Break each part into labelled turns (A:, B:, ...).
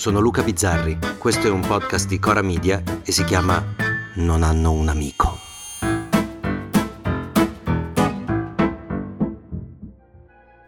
A: sono Luca Bizzarri, questo è un podcast di Cora Media e si chiama Non hanno un amico.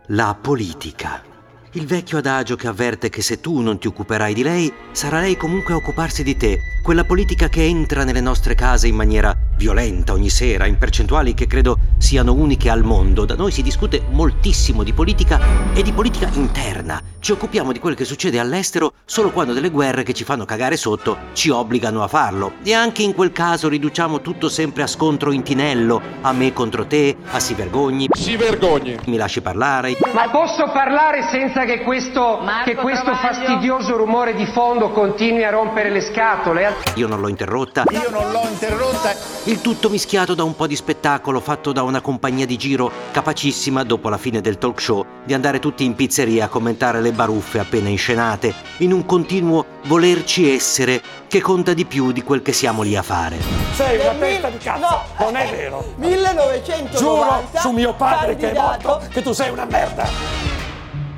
A: La politica. Il vecchio adagio che avverte che se tu non ti occuperai di lei, sarà lei comunque a occuparsi di te. Quella politica che entra nelle nostre case in maniera violenta ogni sera, in percentuali che credo siano uniche al mondo. Da noi si discute moltissimo di politica e di politica interna. Ci occupiamo di quel che succede all'estero solo quando delle guerre che ci fanno cagare sotto ci obbligano a farlo. E anche in quel caso riduciamo tutto sempre a scontro intinello, a me contro te, a si vergogni.
B: Si vergogni.
A: Mi lasci parlare.
C: Ma posso parlare senza che questo, che questo fastidioso rumore di fondo continui a rompere le scatole?
A: Io non l'ho interrotta.
B: Io non l'ho interrotta.
A: Il tutto mischiato da un po' di spettacolo fatto da una compagnia di giro capacissima, dopo la fine del talk show, di andare tutti in pizzeria a commentare le baruffe appena inscenate, in un continuo volerci essere che conta di più di quel che siamo lì a fare.
D: Sei una testa di cazzo,
E: no,
D: non è vero.
E: 1990
D: Giuro su mio padre che è morto che tu sei una merda.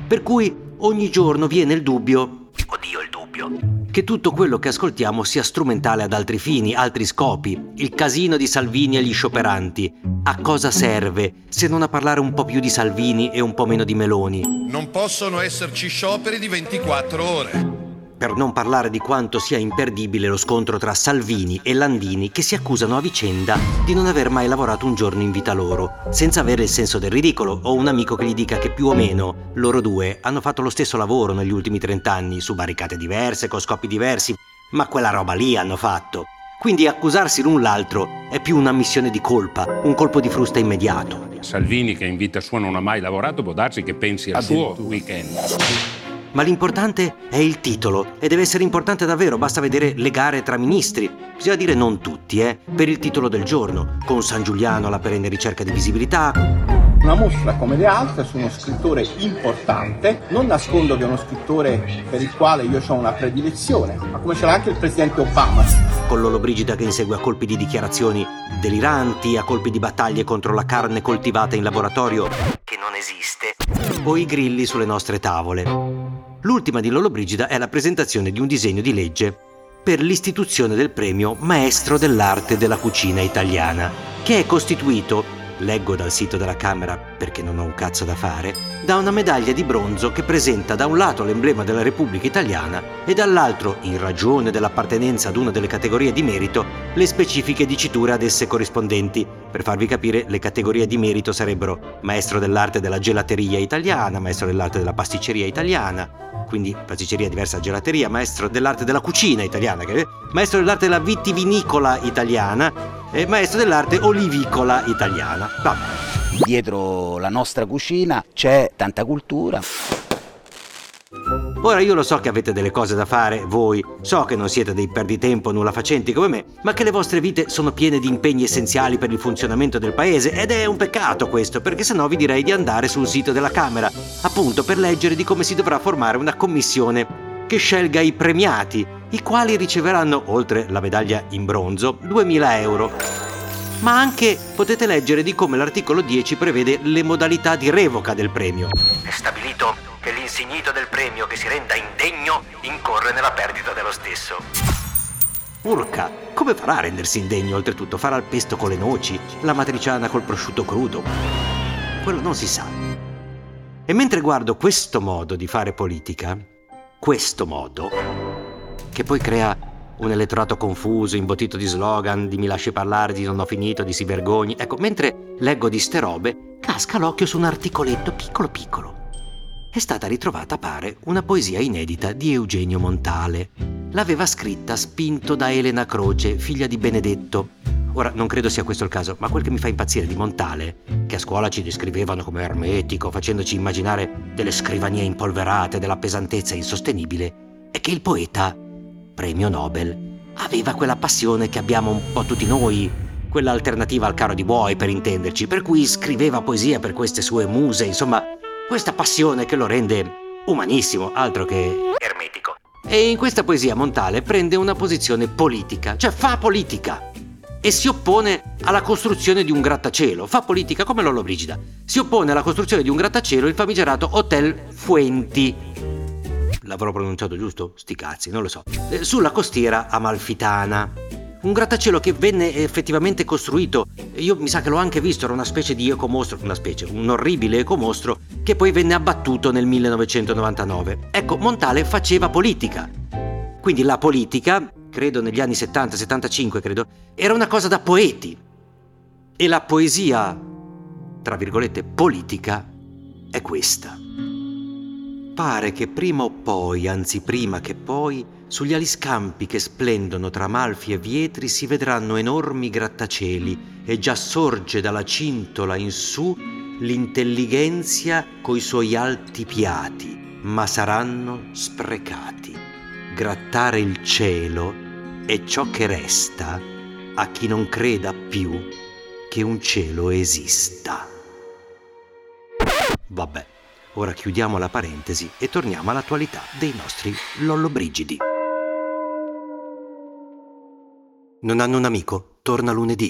A: Per cui ogni giorno viene il dubbio, oddio il dubbio, che tutto quello che ascoltiamo sia strumentale ad altri fini, altri scopi. Il casino di Salvini e gli scioperanti. A cosa serve se non a parlare un po' più di Salvini e un po' meno di Meloni?
B: Non possono esserci scioperi di 24 ore.
A: Per non parlare di quanto sia imperdibile lo scontro tra Salvini e Landini che si accusano a vicenda di non aver mai lavorato un giorno in vita loro, senza avere il senso del ridicolo o un amico che gli dica che più o meno loro due hanno fatto lo stesso lavoro negli ultimi trent'anni, su barricate diverse, con scopi diversi, ma quella roba lì hanno fatto. Quindi accusarsi l'un l'altro è più una missione di colpa, un colpo di frusta immediato.
F: Salvini, che in vita sua non ha mai lavorato, può darsi che pensi al suo weekend.
A: Ma l'importante è il titolo e deve essere importante davvero, basta vedere le gare tra ministri. Bisogna dire non tutti, eh, per il titolo del giorno, con San Giuliano alla perenne ricerca di visibilità,
G: Una mostra come le altre su uno scrittore importante, non nascondo che è uno scrittore per il quale io ho una predilezione, ma come ce l'ha anche il presidente Obama.
A: con Lollobrigida che insegue a colpi di dichiarazioni deliranti, a colpi di battaglie contro la carne coltivata in laboratorio, che non esiste, o i grilli sulle nostre tavole. L'ultima di Lollobrigida è la presentazione di un disegno di legge per l'istituzione del premio Maestro dell'arte della cucina italiana, che è costituito, leggo dal sito della Camera perché non ho un cazzo da fare, da una medaglia di bronzo che presenta da un lato l'emblema della Repubblica Italiana e dall'altro, in ragione dell'appartenenza ad una delle categorie di merito, le specifiche diciture ad esse corrispondenti. Per farvi capire, le categorie di merito sarebbero maestro dell'arte della gelateria italiana, maestro dell'arte della pasticceria italiana, quindi pasticceria diversa da gelateria, maestro dell'arte della cucina italiana, maestro dell'arte della vitivinicola italiana e maestro dell'arte olivicola italiana. Vabbè.
H: Dietro la nostra cucina c'è tanta cultura.
A: Ora io lo so che avete delle cose da fare, voi, so che non siete dei perditempo nulla facenti come me, ma che le vostre vite sono piene di impegni essenziali per il funzionamento del paese ed è un peccato questo, perché sennò vi direi di andare sul sito della Camera, appunto per leggere di come si dovrà formare una commissione che scelga i premiati, i quali riceveranno, oltre la medaglia in bronzo, 2000 euro. Ma anche potete leggere di come l'articolo 10 prevede le modalità di revoca del premio. È stabilito che l'insignito del premio che si renda indegno incorre nella perdita dello stesso. Urca, come farà a rendersi indegno oltretutto? Farà il pesto con le noci, la matriciana col prosciutto crudo? Quello non si sa. E mentre guardo questo modo di fare politica, questo modo, che poi crea un elettorato confuso, imbottito di slogan, di mi lasci parlare, di non ho finito, di si vergogni. Ecco, mentre leggo di ste robe, casca l'occhio su un articoletto piccolo piccolo. È stata ritrovata, pare, una poesia inedita di Eugenio Montale. L'aveva scritta spinto da Elena Croce, figlia di Benedetto. Ora, non credo sia questo il caso, ma quel che mi fa impazzire di Montale, che a scuola ci descrivevano come ermetico, facendoci immaginare delle scrivanie impolverate, della pesantezza insostenibile, è che il poeta premio Nobel, aveva quella passione che abbiamo un po' tutti noi, quella alternativa al caro di buoi per intenderci, per cui scriveva poesia per queste sue muse, insomma, questa passione che lo rende umanissimo, altro che ermetico. E in questa poesia Montale prende una posizione politica, cioè fa politica. E si oppone alla costruzione di un grattacielo, fa politica come Lollobrigida. Si oppone alla costruzione di un grattacielo il famigerato Hotel Fuenti, l'avrò pronunciato giusto? Sti cazzi, non lo so. Eh, sulla costiera amalfitana. Un grattacielo che venne effettivamente costruito, io mi sa che l'ho anche visto, era una specie di ecomostro, una specie, un orribile ecomostro, che poi venne abbattuto nel 1999. Ecco, Montale faceva politica. Quindi la politica, credo negli anni 70-75, credo, era una cosa da poeti. E la poesia, tra virgolette, politica, è questa. Pare che prima o poi, anzi prima che poi, sugli aliscampi che splendono tra Amalfi e Vietri si vedranno enormi grattacieli e già sorge dalla cintola in su l'intelligenzia coi suoi alti piati, ma saranno sprecati. Grattare il cielo è ciò che resta a chi non creda più che un cielo esista. Vabbè. Ora chiudiamo la parentesi e torniamo all'attualità dei nostri lollobrigidi. Non hanno un amico? Torna lunedì.